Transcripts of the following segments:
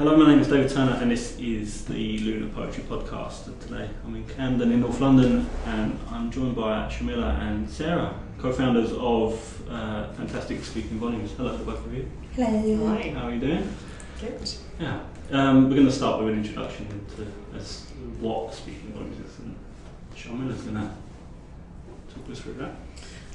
Hello, my name is David Turner, and this is the Lunar Poetry Podcast. And today I'm in Camden in North London, and I'm joined by Sharmilla and Sarah, co founders of uh, Fantastic Speaking Volumes. Hello to both of you. Hello. Hi. How are you doing? Good. Yeah. Um, we're going to start with an introduction into as what Speaking Volumes is, and Sharmilla's going to talk us through that.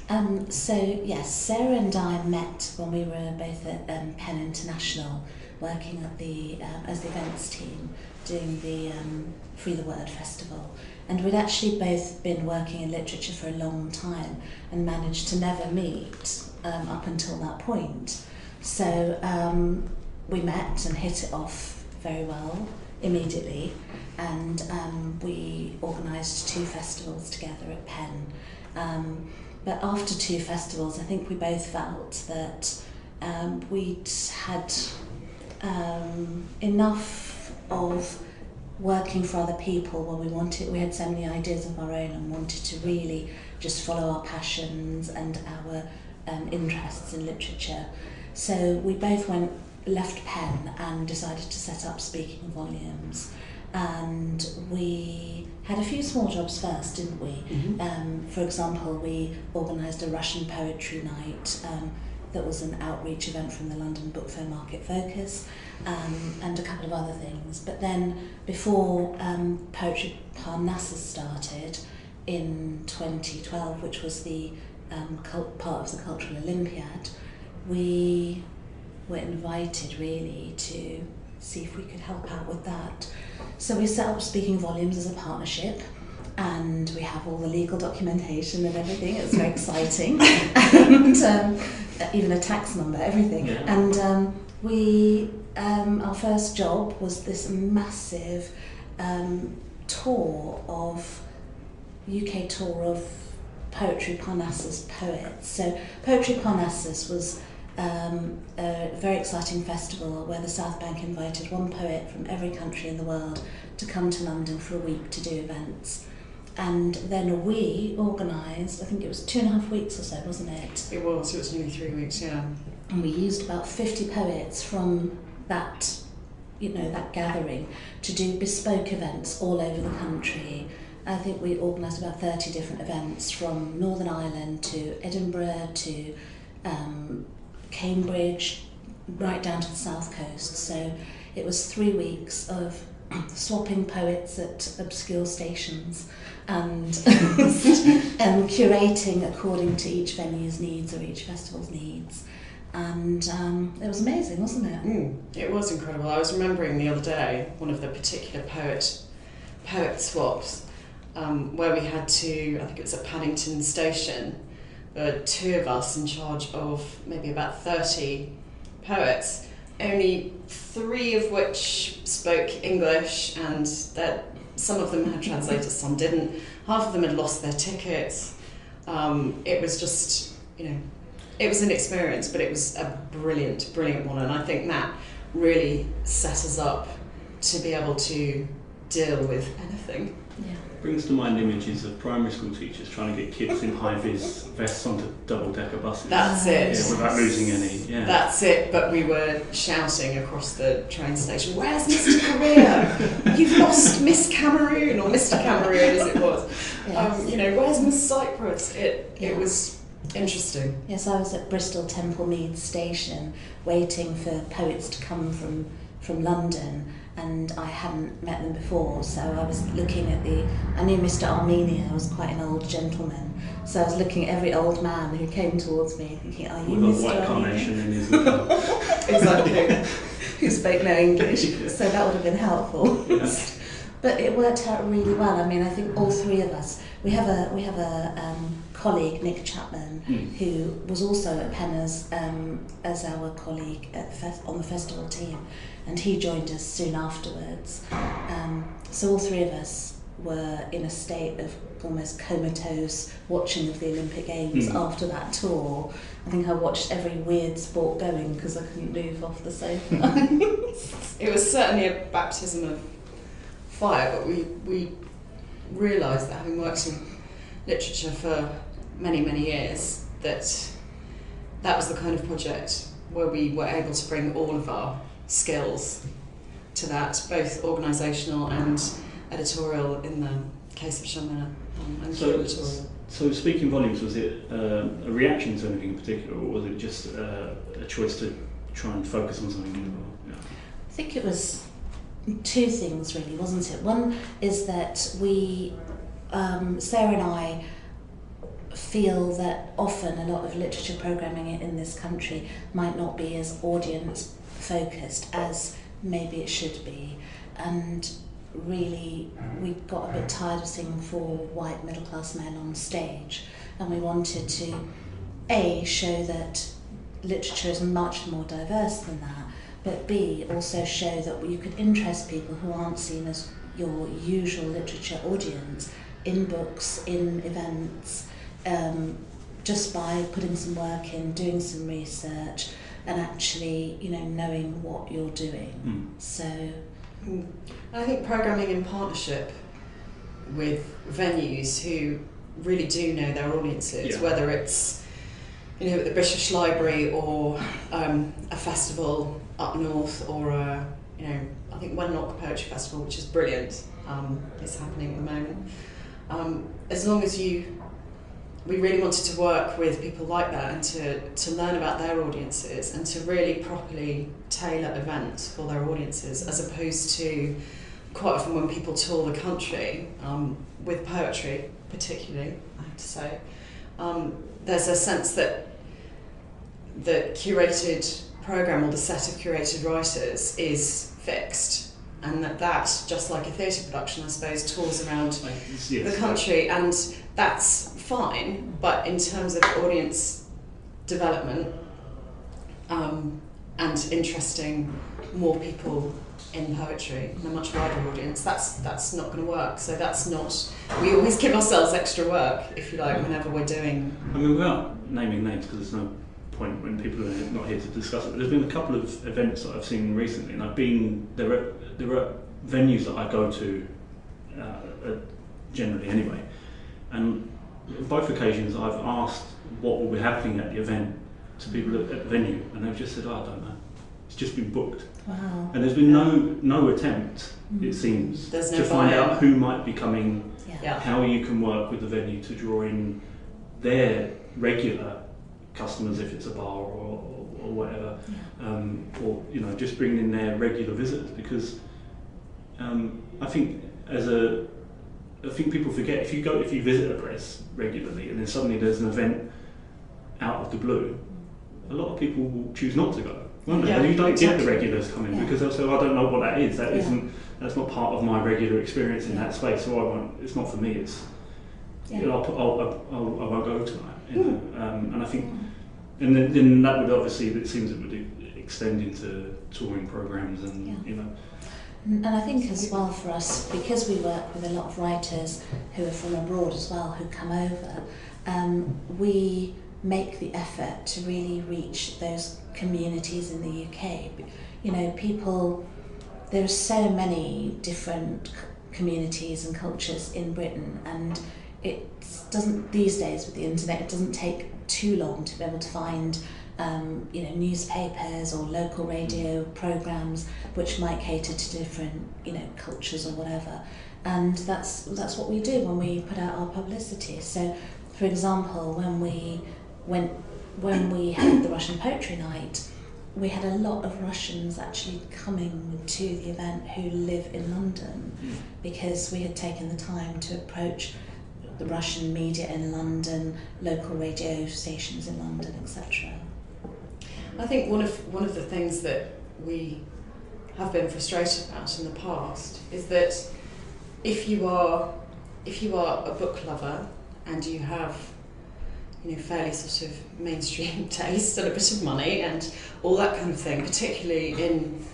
Um, so yes, Sarah and I met when we were both at um, PEN International, working at the um, as the events team, doing the um, Free the Word festival, and we'd actually both been working in literature for a long time and managed to never meet um, up until that point. So um, we met and hit it off very well immediately, and um, we organised two festivals together at PEN. Um, but after two festivals, I think we both felt that um, we'd had um, enough of working for other people where we wanted we had so many ideas of our own and wanted to really just follow our passions and our um, interests in literature. So we both went left PEN and decided to set up speaking volumes. And we had a few small jobs first didn't we? Mm-hmm. um, for example, we organised a Russian poetry night um, that was an outreach event from the London Book Fair Market Focus um, and a couple of other things. But then, before um, Poetry Parnassus started in 2012, which was the um, cult- part of the Cultural Olympiad, we were invited really to see if we could help out with that. So we set up Speaking Volumes as a partnership and we have all the legal documentation and everything. It's very exciting, and um, even a tax number, everything. Yeah. And um, we, um, our first job was this massive um, tour of UK tour of Poetry Parnassus poets. So Poetry Parnassus was um, a very exciting festival where the South Bank invited one poet from every country in the world to come to London for a week to do events. And then we organised, I think it was two and a half weeks or so, wasn't it? It was. It was nearly three weeks. Yeah. And we used about 50 poets from that, you know, that gathering to do bespoke events all over the country. I think we organised about 30 different events from Northern Ireland to Edinburgh to um, Cambridge, right down to the south coast. So it was three weeks of swapping poets at obscure stations and and curating according to each venue's needs or each festival's needs. And um, it was amazing, wasn't it? Mm, it was incredible. I was remembering the other day one of the particular poet poet swaps um, where we had to. I think it was at Paddington Station. There were two of us in charge of maybe about thirty poets. Only three of which spoke English, and that some of them had translators, some didn't. Half of them had lost their tickets. Um, it was just, you know, it was an experience, but it was a brilliant, brilliant one, and I think that really set us up to be able to deal with anything. Yeah. Brings to mind images of primary school teachers trying to get kids in high vis vests onto double decker buses. That's it. yeah, without losing any. Yeah. That's it, but we were shouting across the train station, Where's Mr. Korea? You've lost Miss Cameroon, or Mr. Cameroon as it was. Yes. Um, you know, where's Miss Cyprus? It, Yeah. it was interesting. Yes, I was at Bristol Temple Meads station waiting for poets to come from from London and I hadn't met them before so I was looking at the I knew Mr Armenia was quite an old gentleman so I was looking at every old man who came towards me thinking are you With a Mr white Armenia carnation in his lapel. Exactly. who spoke no English Yeah. so that would have been helpful Yeah. but it worked out really well I mean I think all three of us we have a we have a um, colleague Nick Chapman Mm. who was also at Penners as, um, as our colleague at the fest- on the festival team, and he joined us soon afterwards. Um, so all three of us were in a state of almost comatose watching of the Olympic Games Mm. after that tour. I think I watched every weird sport going because I couldn't move off the sofa. It was certainly a baptism of fire, but we, we realised that having worked in literature for many, many years, that that was the kind of project where we were able to bring all of our skills to that, both organisational and editorial in the case of Sharmilla um, So- So speaking volumes, was it uh, a reaction to anything in particular, or was it just uh, a choice to try and focus on something new? Yeah. I think it was two things really, wasn't it? One is that we, um, Sarah and I, feel that often a lot of literature programming in this country might not be as audience focused as maybe it should be. And really, we got a bit tired of seeing four white middle class men on stage, and we wanted to, A, show that literature is much more diverse than that, but B, also show that you could interest people who aren't seen as your usual literature audience in books, in events, um, just by putting some work in, doing some research, and actually, you know, knowing what you're doing. Mm. So. I think programming in partnership with venues who really do know their audiences, Yeah. whether it's you know at the British Library or um, a festival up north or a, you know I think Wenlock Poetry Festival, which is brilliant, um, is happening at the moment. Um, as long as you we really wanted to work with people like that and to, to learn about their audiences and to really properly tailor events for their audiences as opposed to quite often when people tour the country um, with poetry particularly I have to say. Um, there's a sense that the curated program or the set of curated writers is fixed and that that just like a theatre production I suppose tours around yes, the country, and that's fine. But in terms of audience development um, and interesting more people in poetry and a much wider audience, that's that's not going to work. So that's not. We always give ourselves extra work, if you like, whenever we're doing. I mean, without naming names, because there's no point when people are not here to discuss it. But there's been a couple of events that I've seen recently, and I've been there. Are, there are venues that I go to, uh, uh, generally anyway, and both occasions I've asked what will be happening at the event to people at, at the venue, and they've just said, oh, "I don't know." It's just been booked, wow. and there's been no no attempt, Mm. it seems, no to find buy-in. out who might be coming Yeah. Yeah. how you can work with the venue to draw in their regular customers if it's a bar or, or, or whatever, Yeah. um, or you know just bringing in their regular visitors because um, I think as a I think people forget if you go if you visit a press regularly and then suddenly there's an event out of the blue, a lot of people will choose not to go. Won't they? Yeah, And you don't get the regulars coming Yeah. because they'll say, "I don't know what that is. That Yeah. not that's not part of my regular experience in that space. So I won't. It's not for me. It's Yeah. you know, I'll, put, I'll, I'll, I won't go tonight. You know? um, and I think, and then, then that would obviously, it seems it would extend into touring programs and, you know, And I think as well for us, because we work with a lot of writers who are from abroad as well, who come over, um, we make the effort to really reach those communities in the UK. You know, people, there are so many different communities and cultures in Britain, and it doesn't, these days with the internet, it doesn't take too long to be able to find um, you know, newspapers or local radio programs which might cater to different, you know, cultures or whatever. And that's that's what we do when we put out our publicity. So, for example, when we went when we had the Russian Poetry Night, we had a lot of Russians actually coming to the event who live in London because we had taken the time to approach the Russian media in London, local radio stations in London, etc. I think one of one of the things that we have been frustrated about in the past is that if you are if you are a book lover and you have you know fairly sort of mainstream taste and a bit of money and all that kind of thing, particularly in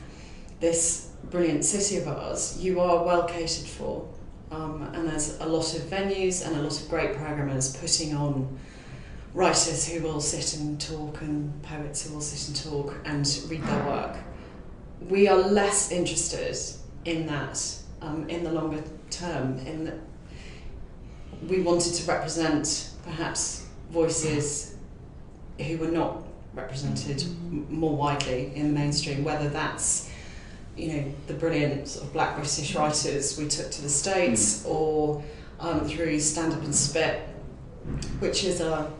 this brilliant city of ours, you are well catered for. Um, and there's a lot of venues and a lot of great programmers putting on writers who will sit and talk and poets who will sit and talk and read their work. We are less interested in that um, in the longer term. In that we wanted to represent perhaps voices who were not represented m- more widely in the mainstream, whether that's you know, the brilliant sort of black British writers we took to the States or um, through Stand Up and Spit, which is a,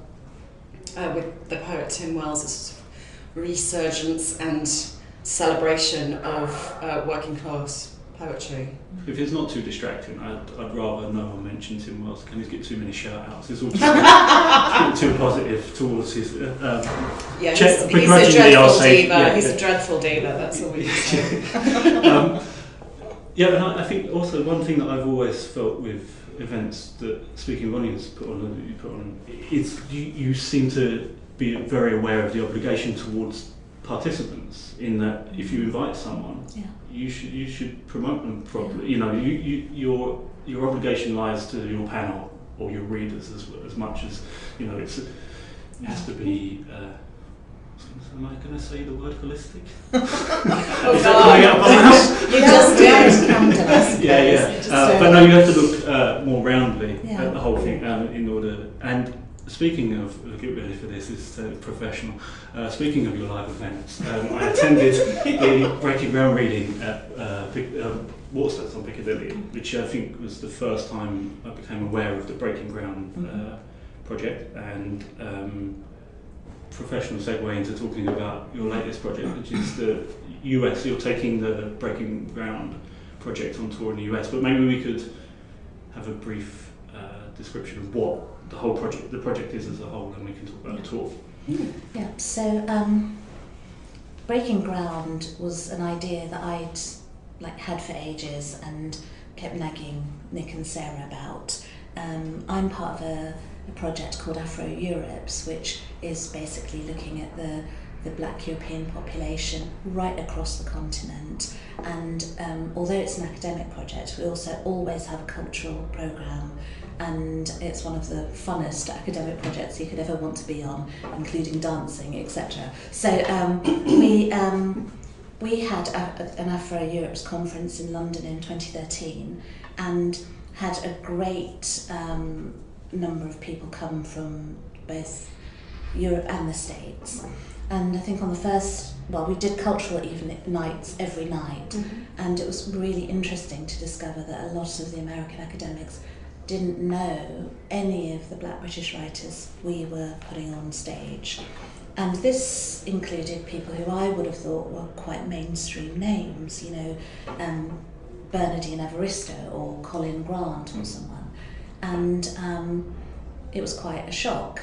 uh, with the poet Tim Wells, resurgence and celebration of uh, working class poetry. If it's not too distracting, I'd, I'd rather no one mention Tim Wells. Can he get too many shout outs? It's all too, too positive towards his. Uh, um, Yeah, Check- he's, he's a dreadful diva. yeah, he's yeah. a dreadful diva. That's all we can say. um, yeah, and I, I think also one thing that I've always felt with events that Speaking Volumes put on, that you put on, is you, you seem to be very aware of the obligation towards participants. In that, if you invite someone, Yeah. you should you should promote them properly. You know, you, you your your obligation lies to your panel or your readers as as much as you know. It's it has to be. Uh, Am I going to say the word holistic? Oh, Is that coming out of my mouth? You just did. I. Yeah, yeah. Uh, but no, you have to look uh, more roundly Yeah. at the whole thing um, in order. And speaking of, uh, get ready for this, is uh, professional. Uh, speaking of your live events, um, I attended the Breaking Ground reading at uh, Pic- uh, Waterstones on Piccadilly, which I think was the first time I became aware of the Breaking Ground uh, project and. Um, professional segue into talking about your latest project, which is the US. You're taking the Breaking Ground project on tour in the US, but maybe we could have a brief uh, description of what the whole project, the project is as a whole, and we can talk about the tour. Yeah, so um, Breaking Ground was an idea that I'd like had for ages and kept nagging Nick and Sarah about. Um, I'm part of a, a project called Afro Europes, which is basically looking at the the black European population right across the continent. And um, although it's an academic project, we also always have a cultural programme and it's one of the funnest academic projects you could ever want to be on, including dancing, etc. So um, we um, we had a, an Afro Europe's conference in London in 2013, and had a great um, number of people come from both Europe and the States. And I think on the first, well, we did cultural evening nights every night, and it was really interesting to discover that a lot of the American academics didn't know any of the black British writers we were putting on stage. And this included people who I would have thought were quite mainstream names, you know, um, Bernardine Evaristo or Colin Grant or someone. And um, it was quite a shock.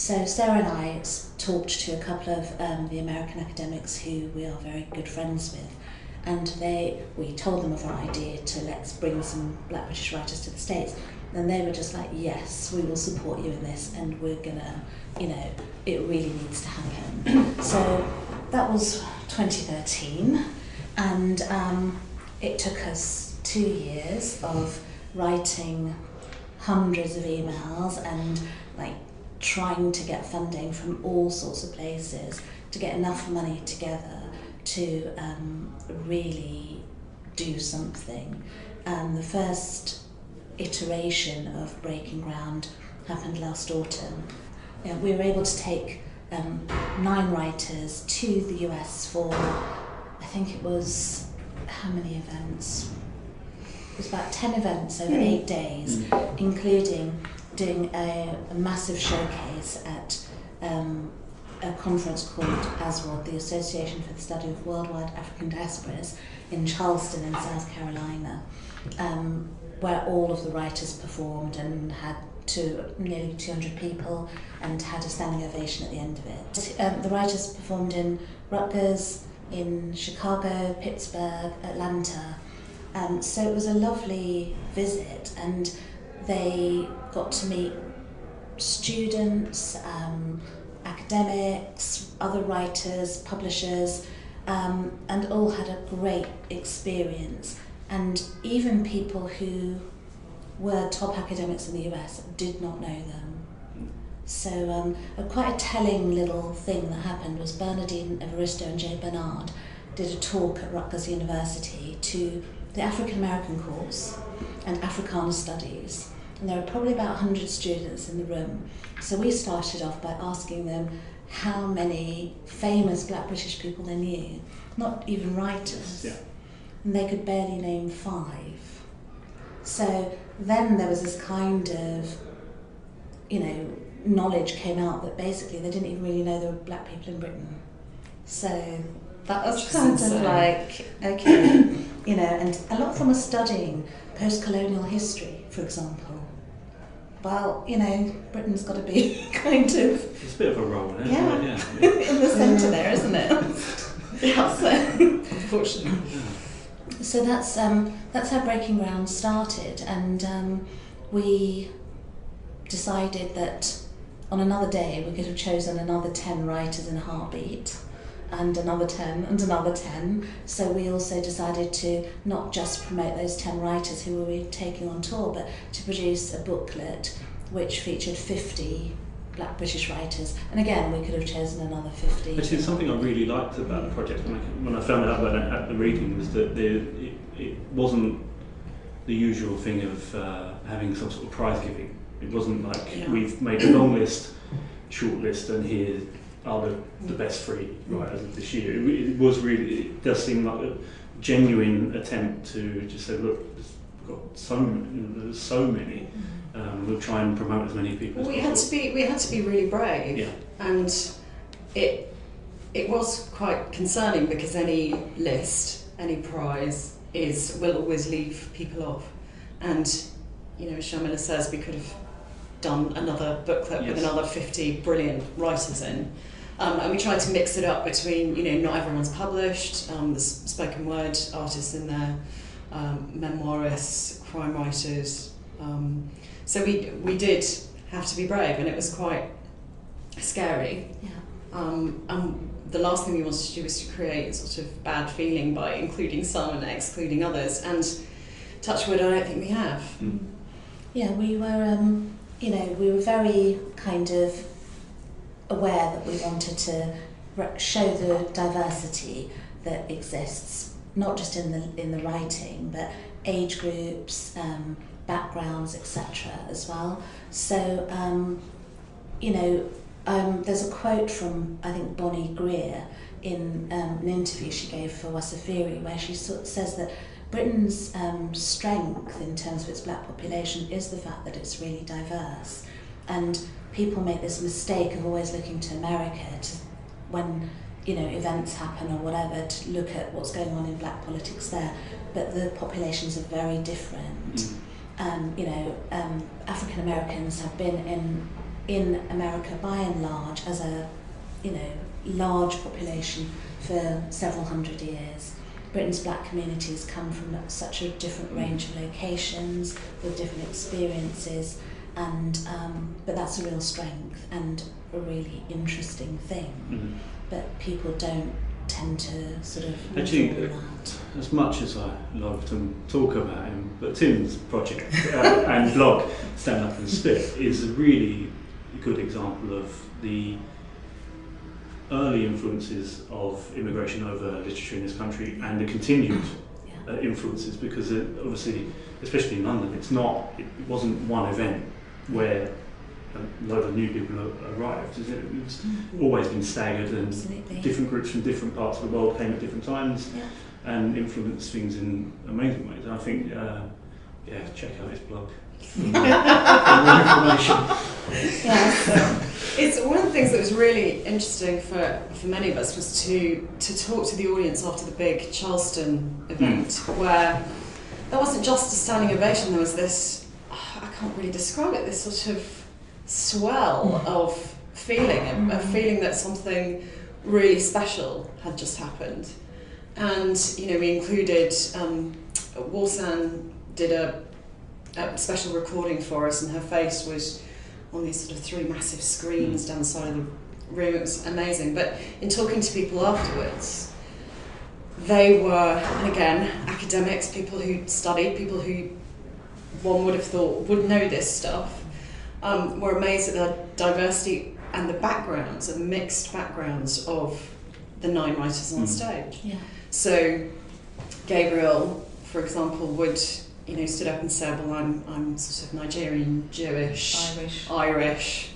So Sarah and I talked to a couple of um, the American academics who we are very good friends with, and they we told them of our idea to let's bring some Black British writers to the States, and they were just like, yes, we will support you in this, and we're gonna, you know, it really needs to happen. so that was 2013, and um, it took us two years of writing hundreds of emails and like trying to get funding from all sorts of places to get enough money together to um, really do something. And the first iteration of Breaking Ground happened last autumn. Yeah, we were able to take um, nine writers to the US for, I think it was, how many events? It was about 10 events over eight days, including doing a, a massive showcase at um, a conference called ASWAD, the Association for the Study of Worldwide African Diasporas, in Charleston in South Carolina, um, where all of the writers performed and had to nearly 200 people and had a standing ovation at the end of it. Um, the writers performed in Rutgers, in Chicago, Pittsburgh, Atlanta. Um, so it was a lovely visit, and they got to meet students, um, academics, other writers, publishers, um, and all had a great experience. And even people who were top academics in the US did not know them. So um, a quite a telling little thing that happened was Bernardine Evaristo and Jay Bernard did a talk at Rutgers University to the African American course and Africana Studies. And there were probably about 100 students in the room. So we started off by asking them how many famous black British people they knew, not even writers. Yeah. And they could barely name five. So then there was this kind of, you know, knowledge came out that basically they didn't even really know there were black people in Britain. So that was kind insane. of like, okay, you know, and a lot of them are studying post colonial history, for example. Well, you know, Britain's got to be kind of It's a bit of a role, isn't Yeah. it? Yeah. in the centre there, isn't it? yeah, so. Unfortunately. So that's um, that's how Breaking Ground started, and um, we decided that on another day we could have chosen another ten writers in a heartbeat, and another ten and another ten. So we also decided to not just promote those ten writers who we were taking on tour, but to produce a booklet which featured fifty Black British writers. And again, we could have chosen another fifty. Actually, something I really liked about the project when I, when I found out about it at the reading was that there, it, it wasn't the usual thing of uh, having some sort of prize giving. It wasn't like Yeah. we've made a long list, short list, and here are the, the best three writers of this year. It, it was really, it does seem like a genuine attempt to just say, look, we've got so, m- you know, there's so many. Um, we'll try and promote as many people Well, as we had to be we had to be really brave, Yeah. and it it was quite concerning because any list, any prize is will always leave people off, and you know, as Sharmilla says, we could have done another booklet with another fifty brilliant writers in. Um, and we tried to mix it up between, you know, not everyone's published, um, there's spoken word artists in there, um, memoirists, crime writers. Um, so we, we did have to be brave, and it was quite scary. Yeah. Um, and the last thing we wanted to do was to create sort of bad feeling by including some and excluding others. And touch wood, I don't think we have. Mm. Yeah, we were, um, you know, we were very kind of aware that we wanted to show the diversity that exists, not just in the in the writing, but age groups, um, backgrounds, etc. as well. So, um, you know, um, there's a quote from I think Bonnie Greer in um, an interview she gave for Wasafiri where she sort of says that Britain's um, strength in terms of its black population is the fact that it's really diverse. And people make this mistake of always looking to America to, when you know events happen or whatever to look at what's going on in black politics there. But the populations are very different. Mm. Um, you know, um, African Americans have been in in America by and large as a you know large population for several hundred years. Britain's black communities come from such a different range of locations with different experiences, and um, but that's a real strength and a really interesting thing. Mm. But people don't tend to sort of Actually, as much as I love to talk about him, but Tim's project uh, and blog, Stand Up and Spit, is a really good example of the early influences of immigration over literature in this country and the continued Yeah. uh, influences because it, obviously, especially in London, it's not, it wasn't one event where a load of new people arrived. It's always been staggered and Absolutely. different groups from different parts of the world came at different times Yeah. and influenced things in amazing ways. And I think, uh, yeah, check out his blog for more information. Yeah. So, It's one of the things that was really interesting for, for many of us was to to talk to the audience after the big Charleston event, hmm. where there wasn't just a standing ovation. There was this I can't really describe it. This sort of swell hmm. of feeling, a, a hmm. feeling that something really special had just happened. And you know, we included um, Warsan did a, a special recording for us, and her face was on these sort of three massive screens down the side of the room. It was amazing. But in talking to people afterwards, they were, and again, academics, people who studied, people who one would have thought would know this stuff, um, were amazed at the diversity and the backgrounds and mixed backgrounds of the nine writers on Mm. stage. yeah. So Gabriel, for example, would you know stood up and said, "Well, I'm I'm sort of Nigerian, Jewish, Irish. Irish."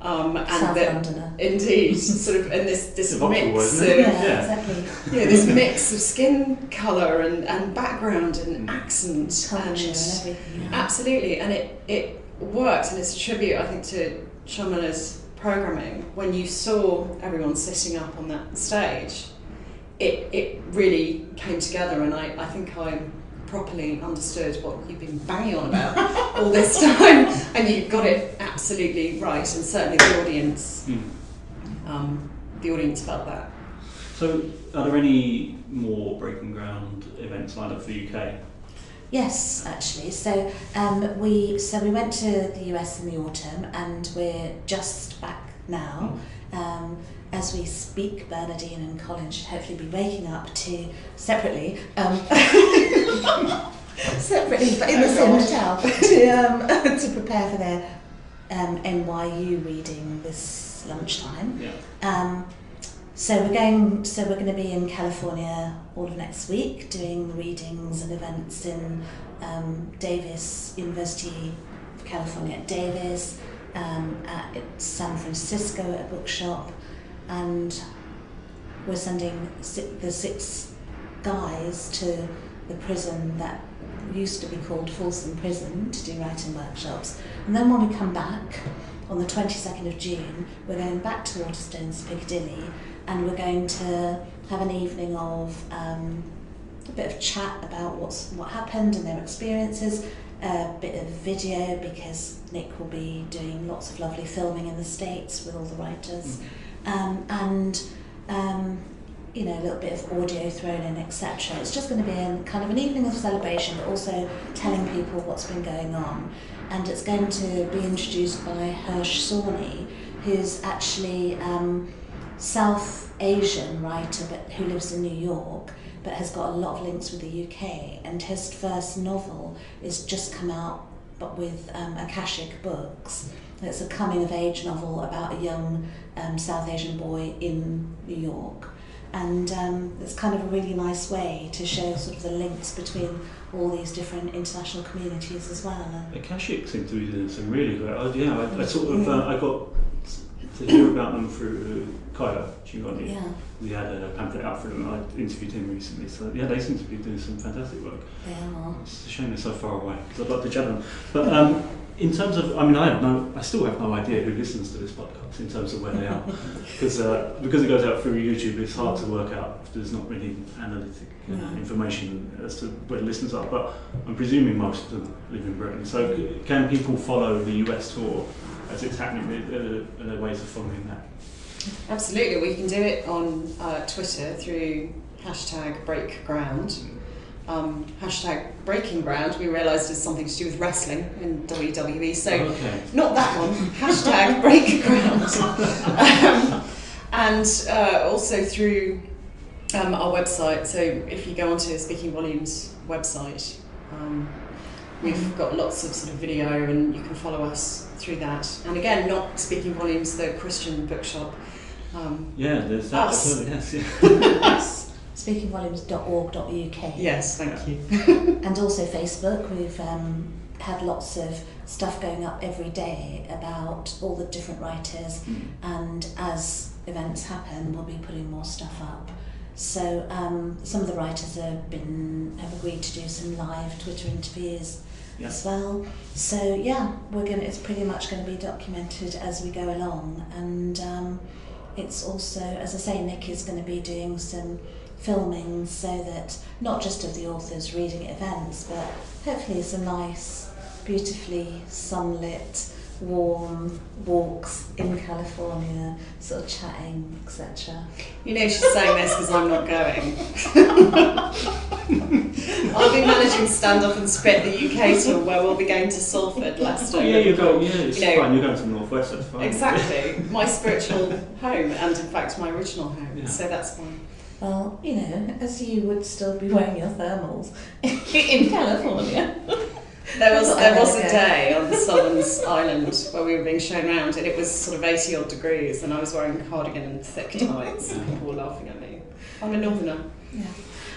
Um, and South that Londoner. indeed, sort of, and this this It's mix word, of? Yeah, Yeah. exactly. yeah, this mix of skin colour and, and background and Mm. accent Culture and and everything. Yeah. absolutely, and it it worked, and it's a tribute, I think, to Sharmilla's programming. When you saw everyone sitting up on that stage, it it really came together, and I, I think I properly understood what you've been banging on about all this time, and you've got it absolutely right, and certainly the audience, Mm. um, the audience felt that. So, are there any more breaking ground events lined up for the UK? Yes, actually. So um, we so we went to the US in the autumn, and we're just back now. Um, as we speak, Bernardine and Colin should hopefully be waking up to separately, um, separately, but in the same hotel to um, to prepare for their um, NYU reading this lunchtime. Yeah. Um, so we're going. So we're going to be in California all of next week, doing readings and events in um, Davis University of California at Davis, um, at San Francisco at a bookshop, and we're sending the six guys to the prison that used to be called Folsom Prison to do writing workshops. And then when we come back on the 22nd of June, we're going back to Waterstones, Piccadilly, and we're going to have an evening of um, a bit of chat about what's what happened and their experiences, a bit of video because Nick will be doing lots of lovely filming in the States with all the writers, um, and um, you know, a little bit of audio thrown in, etc. It's just going to be a, kind of an evening of celebration, but also telling people what's been going on. And it's going to be introduced by Hirsh Sawhney, who's actually um, South Asian writer, but who lives in New York, but has got a lot of links with the UK. And his first novel is just come out, but with um, Akashic Books. It's a coming of age novel about a young um, South Asian boy in New York and um, it's kind of a really nice way to show sort of the links between all these different international communities as well. The Akashic seem to be doing some really great. Oh, yeah, I, I sort of uh, I got to hear about them through Kayo Chingonyi. yeah, We had a pamphlet out for them. I interviewed him recently, so yeah, they seem to be doing some fantastic work. they are. It's a shame they're so far away because I'd like to chat them. But um, in terms of, I mean, I have no, I still have no idea who listens to this podcast in terms of where they are because uh, because it goes out through YouTube. It's hard to work out. There's not really analytic uh, information as to where the listeners are. But I'm presuming most of them live in Britain. So c- can people follow the US tour as it's happening? Are there, are there ways of following that? Absolutely, we can do it on uh, Twitter through hashtag breakground. Um, hashtag breaking ground we realised is something to do with wrestling in WWE, so okay. not that one. hashtag break ground. um, and uh, also through um, our website. So if you go onto Speaking Volumes website, um, we've got lots of sort of video, and you can follow us through that. And again, not Speaking Volumes, the Christian bookshop. Um, Yeah, there's that. Us. as Yes. Yeah. Speakingvolumes.org.uk. yes, thank you. And also Facebook. We've um, had lots of stuff going up every day about all the different writers, Mm. and as events happen, we'll be putting more stuff up. So um, some of the writers have been have agreed to do some live Twitter interviews Yeah. as well. So yeah, we're going. It's pretty much going to be documented as we go along, and um, it's also, as I say, Nick is going to be doing some filming so that not just of the authors reading at events, but hopefully some nice, beautifully sunlit, warm walks in California, sort of chatting, etc. You know she's saying this because I'm not going. I'll be managing stand up and spit the UK tour where we'll be going to Salford, Leicester. Oh, yeah, you go. Yeah, it's You know- fine. You're going to the northwest. That's fine. Exactly, my spiritual home, and in fact my original home. Yeah. So that's fine. Well, you know, as you would still be wearing your thermals in California. There was there was a day on Solomons Island where we were being shown around, and it was sort of eighty odd degrees, and I was wearing a cardigan and thick tights, and people were laughing at me. I'm a northerner. Yeah.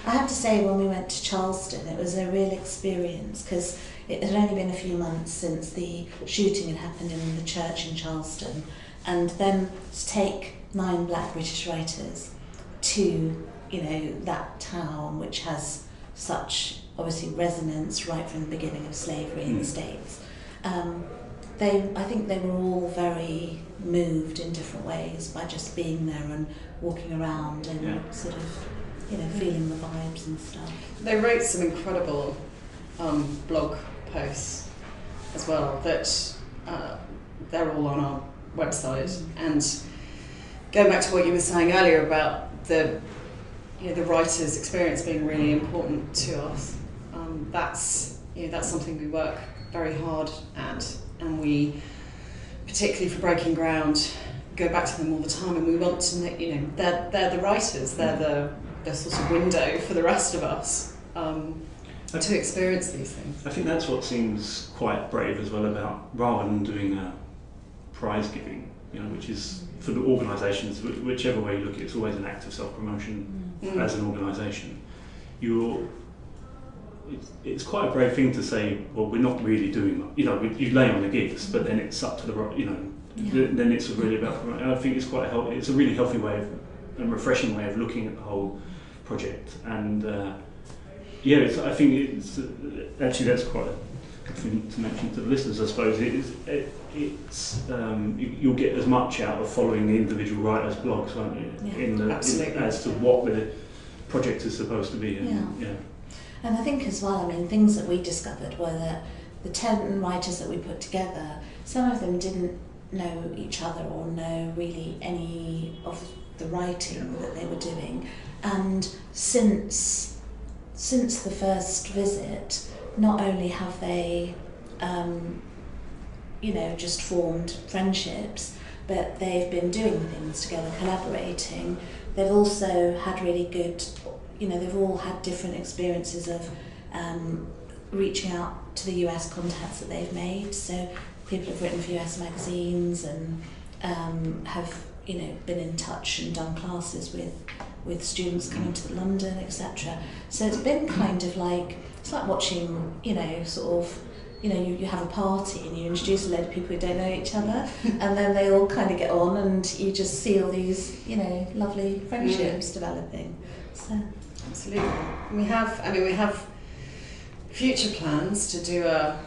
I have to say, when we went to Charleston, it was a real experience because it had only been a few months since the shooting had happened in the church in Charleston. and then to take nine black British writers to you know that town which has such obviously resonance right from the beginning of slavery in the Mm. states. Um, they, I think they were all very moved in different ways by just being there and walking around and Yeah. sort of, you know, feeling the vibes and stuff. They wrote some incredible um, blog posts as well that uh, they're all on our website. And going back to what you were saying earlier about the you know, the writer's experience being really important to us, um, that's you know, that's something we work very hard at, and we particularly for breaking ground go back to them all the time, and we want to know, you know they're they're the writers, they're the the sort of window for the rest of us um, to experience these things. I think that's what seems quite brave as well about rather than doing a prize giving, you know, which is for the organisations, whichever way you look at it, it's always an act of self promotion Mm. as an organisation. You're it's, it's quite a brave thing to say, well, we're not really doing, much. you know, you lay on the gigs, but then it's up to the, you know, Yeah. then it's really about, and I think it's quite a healthy, it's a really healthy way of, and refreshing way of looking at the whole project. And uh, yeah, it's, I think it's, uh, actually that's quite a good thing to mention to the listeners, I suppose. It is, it, it's, um, you, you'll get as much out of following the individual writers' blogs, won't you? Yeah. In the, in, Absolutely. as to what the project is supposed to be. And, yeah. And I think as well, I mean, things that we discovered were that the 10 writers that we put together, some of them didn't know each other or know really any of the writing that they were doing. And since, since the first visit, not only have they, um, you know, just formed friendships, but they've been doing things together, collaborating. They've also had really good, you know, they've all had different experiences of um, reaching out to the US contacts that they've made. So people have written for US magazines and um, have, you know, been in touch and done classes with with students coming to London, etc. So it's been kind of like it's like watching, you know, sort of you know, you, you have a party and you introduce a load of people who don't know each other, and then they all kind of get on, and you just see all these, you know, lovely mm. friendships developing. So, Absolutely. We have, I mean, we have future plans to do a,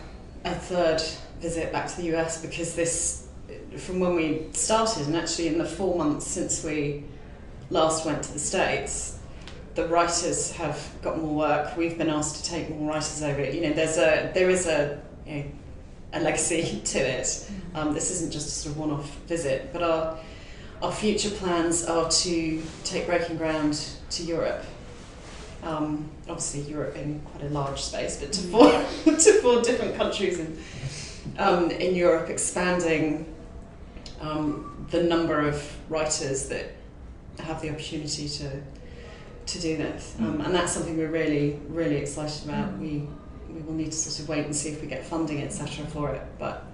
a third visit back to the US because this, from when we started, and actually in the four months since we last went to the States, the writers have got more work. We've been asked to take more writers over. You know, there's a there is a you know, a legacy to it. Um, this isn't just a sort of one-off visit, but our our future plans are to take Breaking Ground to Europe. Um, obviously, Europe being quite a large space, but to four to four different countries in um, in Europe, expanding um, the number of writers that have the opportunity to to do this, um, Mm. and that's something we're really really excited about. Mm. We we will need to sort of wait and see if we get funding etc. for it, but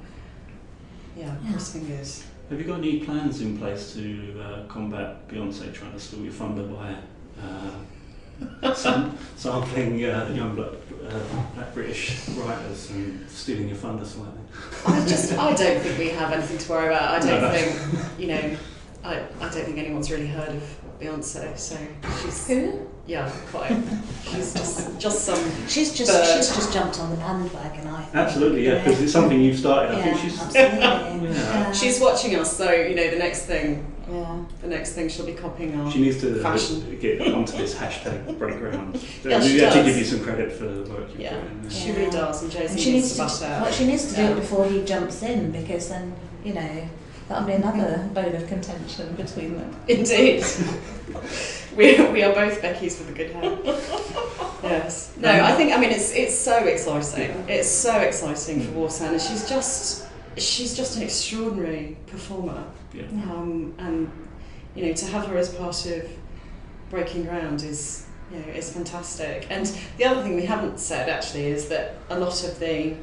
yeah, Yeah. cross fingers. Have you got any plans in place to uh, combat Beyonce trying to steal your thunder by uh, sam- sampling uh, young black, uh, black British writers and stealing your thunder slightly? I just I don't think we have anything to worry about. I don't No, no. think you know. I, I don't think anyone's really heard of Beyonce, so she's who? yeah quite. She's just just some She's just But- she's just jumped on the bandwagon. I think. Absolutely, yeah, because it's something you've started. I Yeah, think she's. absolutely. Yeah. yeah. She's watching us, so you know the next thing yeah. the next thing she'll be copying our. She needs to uh, Fashion. get onto this hashtag break ground. Yeah, she we actually does. give you some credit for the work you've Yeah. put in. She really does, and Jay And she needs needs to to, bust well, she needs to do it before he jumps in because then you know that'll be another bone of contention between them. Indeed. we, we are both Becky's with a good hair. Yes. No, I think I mean it's it's so exciting. It's so exciting for Warsan and she's just she's just an extraordinary performer. Yeah. Um, and you know, to have her as part of Breaking Ground is you know, is fantastic. And the other thing we haven't said actually is that a lot of the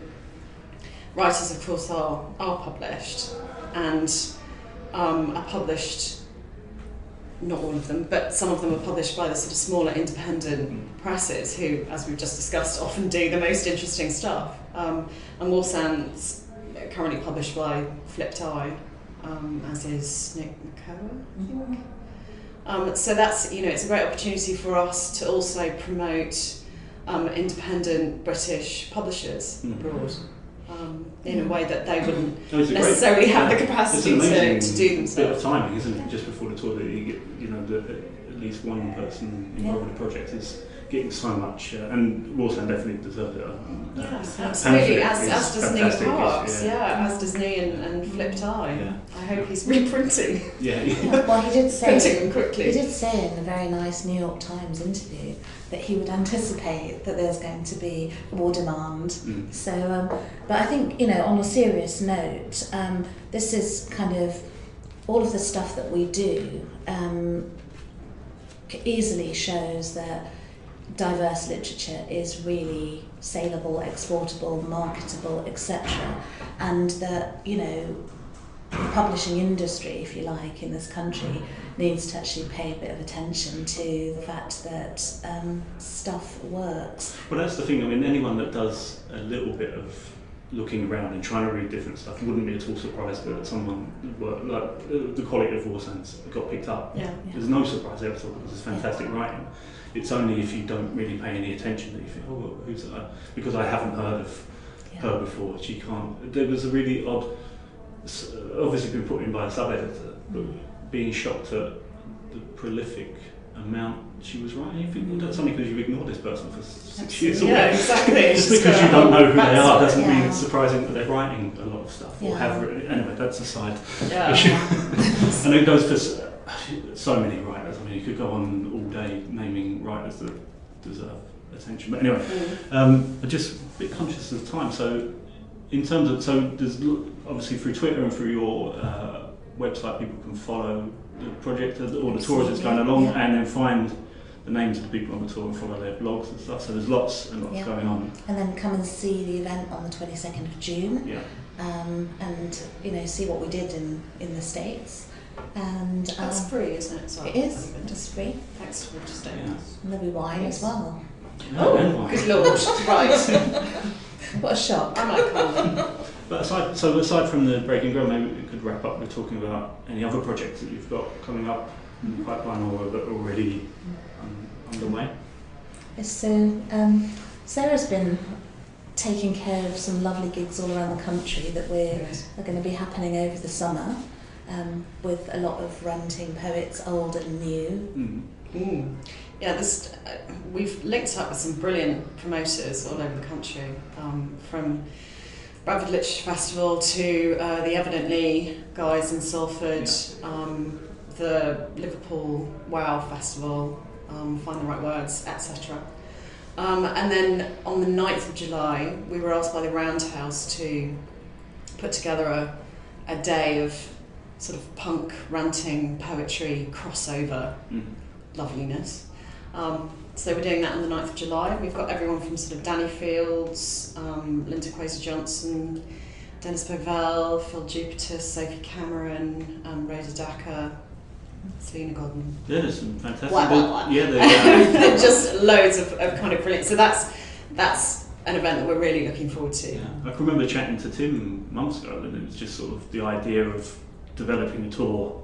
writers of course are are published and um, are published not all of them, but some of them are published by the sort of smaller independent presses who, as we've just discussed, often do the most interesting stuff. Um, and Warsan's currently published by Flipped Eye, um, as is Nick think. Mhm. Um, so that's you know it's a great opportunity for us to also promote um, independent British publishers Mm. abroad um, in a way that they wouldn't No, a great- necessarily have the capacity to, to do bit of timing, isn't it? Just before the tour, you get, you know, the, at least one person involved in the project is getting so much, uh, and Warsan definitely deserves it. Uh, Yeah, Absolutely. absolutely. As, Pamphlet as does Nii Parkes, it's- yeah. as does Nii and, and Flipped Eye. Yeah. I hope he's reprinting, yeah, Yeah, well, he did say printing them He did say in a very nice New York Times interview that he would anticipate that there's going to be more demand. Mm. So, um, but I think, you know, on a serious note, um, this is kind of all of the stuff that we do um, easily shows that diverse literature is really saleable, exportable, marketable, etc. And that, you know, the publishing industry, if you like, in this country needs to actually pay a bit of attention to the fact that um, stuff works. Well, that's the thing. I mean, anyone that does a little bit of looking around and trying to read different stuff wouldn't be at all surprised that someone, like the quality of Warsan's got picked up. Yeah. Yeah. There's no surprise there at all. This is fantastic writing. It's only if you don't really pay any attention that you think, oh, well, who's that? Because I haven't heard of Yeah. her before. She can't. There was a really odd, obviously been put in by a sub editor, but being shocked at the prolific amount she was writing. You think, well, that's only because you've ignored this person for six years. Yeah, exactly. Just because you don't know who they are doesn't mean it's surprising that they're writing a lot of stuff or Yeah. have written. Anyway, that's aside. Yeah. issue. And it goes for so many writers. Mean, you could go on all day naming writers that deserve attention. But anyway, Mm. um, I'm just a bit conscious of time. So, in terms of so, there's obviously through Twitter and through your uh, website, people can follow the project or the tours that's going along, Yeah. and then find the names of the people on the tour and follow their blogs and stuff. So there's lots and lots Yeah. going on. And then come and see the event on the 22nd of June Yeah. um, and, you know, see what we did in, in the States. And um, That's free, isn't it? Sorry. it is, it's free. Thanks for registering. Yeah. And there'll be wine as well. Oh, good lord. right. What a shock. I might come then. But aside, so aside from the breaking ground, maybe we could wrap up with talking about any other projects that you've got coming up in the pipeline or that are already um, underway. So um, Sarah's been taking care of some lovely gigs all around the country that we're Yes. are going to be happening over the summer um, with a lot of ranting poets, old and new. Mm. Mm. Yeah, this, uh, we've linked up with some brilliant promoters all over the country, um, from Bradford Literature Festival to uh, the Evidently guys in Salford, um, the Liverpool Wow Festival, um, Find the Right Words, etc. Um, and then on the 9th of July, we were asked by the Roundhouse to put together a, a day of sort of punk ranting poetry crossover Mm. loveliness. Um, so we're doing that on the 9th of July. We've got everyone from sort of Danny Fields, um, Linton Kwesi Johnson, Dennis Bovell, Phill Jupitus, Sophie Cameron, um, Rhoda Dakar, Salena Godden. Yeah, there's some fantastic. Yeah, uh, Just loads of, of kind of brilliant. So that's that's an event that we're really looking forward to. yeah. I can remember chatting to Tim months ago, and it was just sort of the idea of developing the tour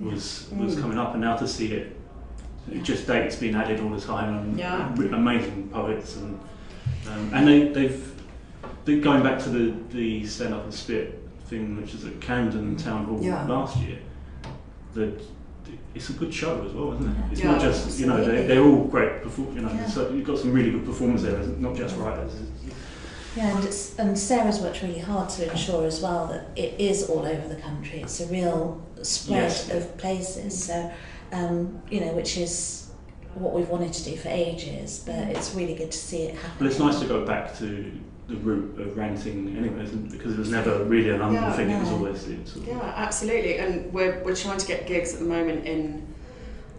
was was Mm. coming up, and now to see it, it just dates being added all the time, and Yeah. amazing poets, and um, and they, they've they, going back to the the stand up and spit thing, which is at Camden Town Hall Yeah. last year. That it's a good show as well, isn't it? It's Yeah, not just you know they, they're all great. You know, so you've got some really good performers there, not just writers. Yeah, and, it's, and Sarah's worked really hard to ensure as well that it is all over the country. It's a real spread Yes. of places. So, um, you know, which is what we've wanted to do for ages, but it's really good to see it happen. But it's nice to go back to the root of ranting anyway, isn't it? because it was never really an London Yeah, thing. It was no. always it sort of- Yeah, absolutely. And we're, we're trying to get gigs at the moment in,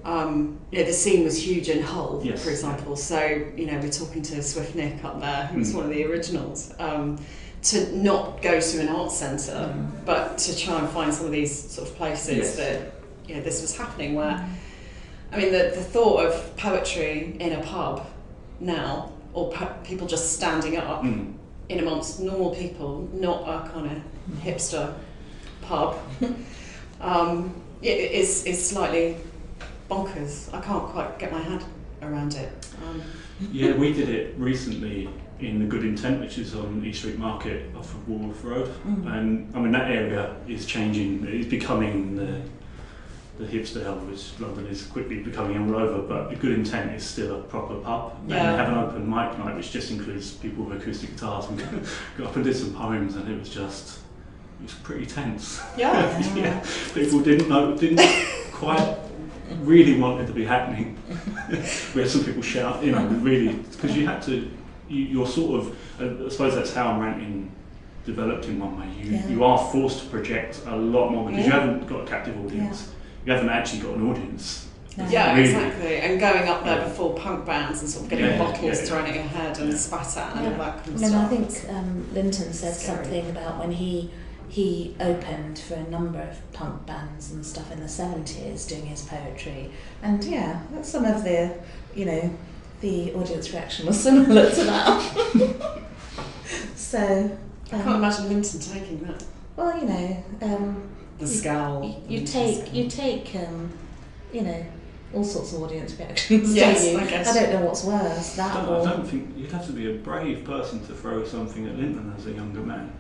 um, you know, the scene was huge in Hull, Yes, for example. So, you know, we're talking to Swift Nick up there, who's Mm. one of the originals, um, to not go to an art centre, but to try and find some of these sort of places Yes. that, you know, this was happening where, I mean, the, the thought of poetry in a pub now, or po- people just standing up Mm. in amongst normal people, not a kind of hipster pub um, it is is slightly bonkers. I can't quite get my head around it. Um, Yeah, we did it recently in the Good Intent, which is on East Street Market off of Walworth Road. Mm. And I mean, that area is changing, it's becoming the, the hipster hell, which London is quickly becoming all over. But the Good Intent is still a proper pub. And Yeah. they have an open mic night, which just includes people with acoustic guitars. And got up and did some poems, and it was just, it was pretty tense. yeah. yeah, people didn't know, didn't quite really wanted to be happening. we had some people shout, you know, really, because you had to, you, you're sort of, I suppose that's how I'm ranting developed in one way. You, Yeah. you are forced to project a lot more because you haven't got a captive audience. You haven't actually got an audience. No. Yeah, Really? exactly. And going up there Yeah. before punk bands and sort of getting Yeah, yeah, bottles yeah. thrown at your head and Yeah. spat at and Yeah. all that kind I of mean, stuff. I think um, Linton said something about when he he opened for a number of punk bands and stuff in the seventies, doing his poetry, and yeah, that's some of the, you know, the audience reaction was similar to that. so, I can't um, imagine Linton taking that. well, you know, um, The You- scowl. you, you take you take um, you know all sorts of audience reactions. Yes, don't you? I guess. don't know what's worse, I that don't, I don't think you'd have to be a brave person to throw something at Linton as a younger man.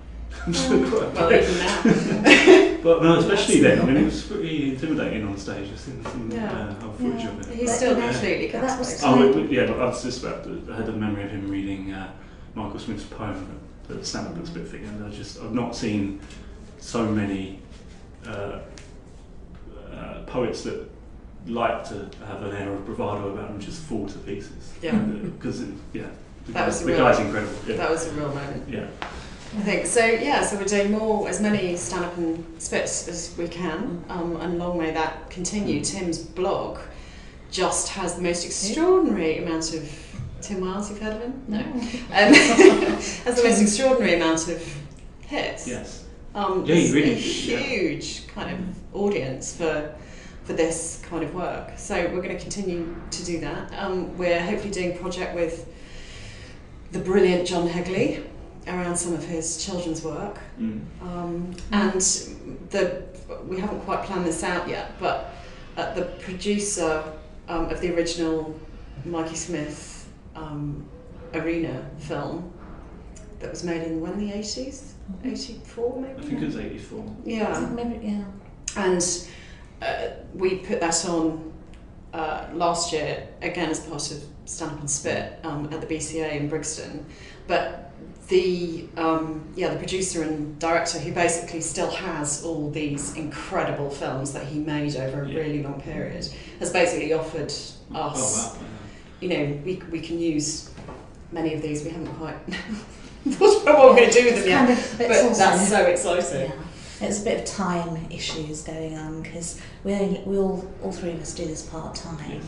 Well, even now. but no, especially then. I mean, it was pretty intimidating on stage. I've seen some Yeah. uh, footage Yeah. of it. He's But, still you know, completely that was captivating. Oh, wait, wait, yeah, but I was just about to, I had a memory of him reading uh, Michael Smith's poem that the stand up looks a bit thick, and I just, I've not seen so many uh, uh, poets that like to have an air of bravado about them just fall to pieces. Yeah. Because, yeah, the, That guy, was the real- guy's incredible. Yeah. That was a real moment. yeah. I think so. Yeah, so we're doing more, as many stand up and spits as we can, um, and long may that continue. Tim's blog just has the most extraordinary amount of Tim Wells. You've heard of him? No. Um, has the most extraordinary amount of hits. Yes. Um, Yeah, really- a yeah. huge kind of audience for for this kind of work. So we're going to continue to do that. Um, we're hopefully doing a project with the brilliant John Hegley around some of his children's work. Mm. Um, and the we haven't quite planned this out yet, but uh, the producer um, of the original Mikey Smith um, arena film that was made in when the eighties, eighty four maybe. I think it was 84. Yeah, Maybe, yeah. and uh, we put that on uh, last year again as part of Stand Up and Spit um, at the BCA in Brixton. But the um, yeah the producer and director who basically still has all these incredible films that he made over a Yeah. really long period has basically offered us Oh, wow. you know we, we can use many of these we haven't quite thought about what we're going to do with them yet of, but it's also, that's so exciting Yeah, it's a bit of time issues going on because we only, we all all three of us do this part time. Yes.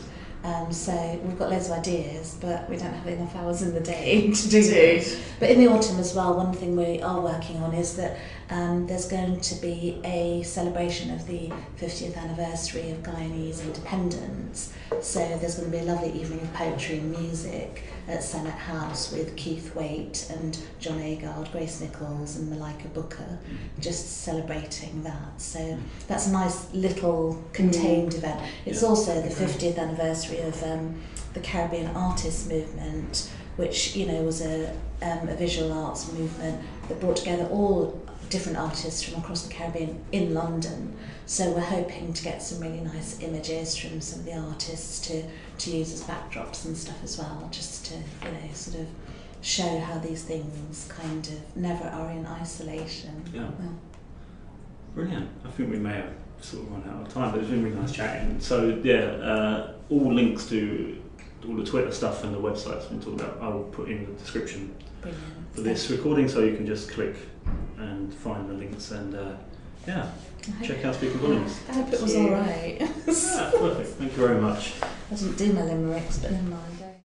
Um, so we've got loads of ideas, but we don't have enough hours in the day to do Indeed. But in the autumn as well, one thing we are working on is that um, there's going to be a celebration of the 50th anniversary of Guyanese independence. So there's going to be a lovely evening of poetry and music at Senate House with Keith Waite and John Agard, Grace Nichols and Malika Booker, just celebrating that. So that's a nice little contained event. It's Yeah, also the that'd be great. 50th anniversary of um, the Caribbean Artists Movement, which you know was a, um, a visual arts movement that brought together all different artists from across the Caribbean in London. So we're hoping to get some really nice images from some of the artists to, to use as backdrops and stuff as well, just to you know sort of show how these things kind of never are in isolation. Yeah. Well, Brilliant. I think we may have sort of run out of time, but it's been really nice chatting. So yeah, uh, all links to all the Twitter stuff and the websites we talked about, I will put in the description brilliant. For this recording, so you can just click and find the links and uh, yeah, I check out Speaking Volumes. I hope it was all right. Yeah, perfect. Thank you very much. I didn't do my limericks, but never mind.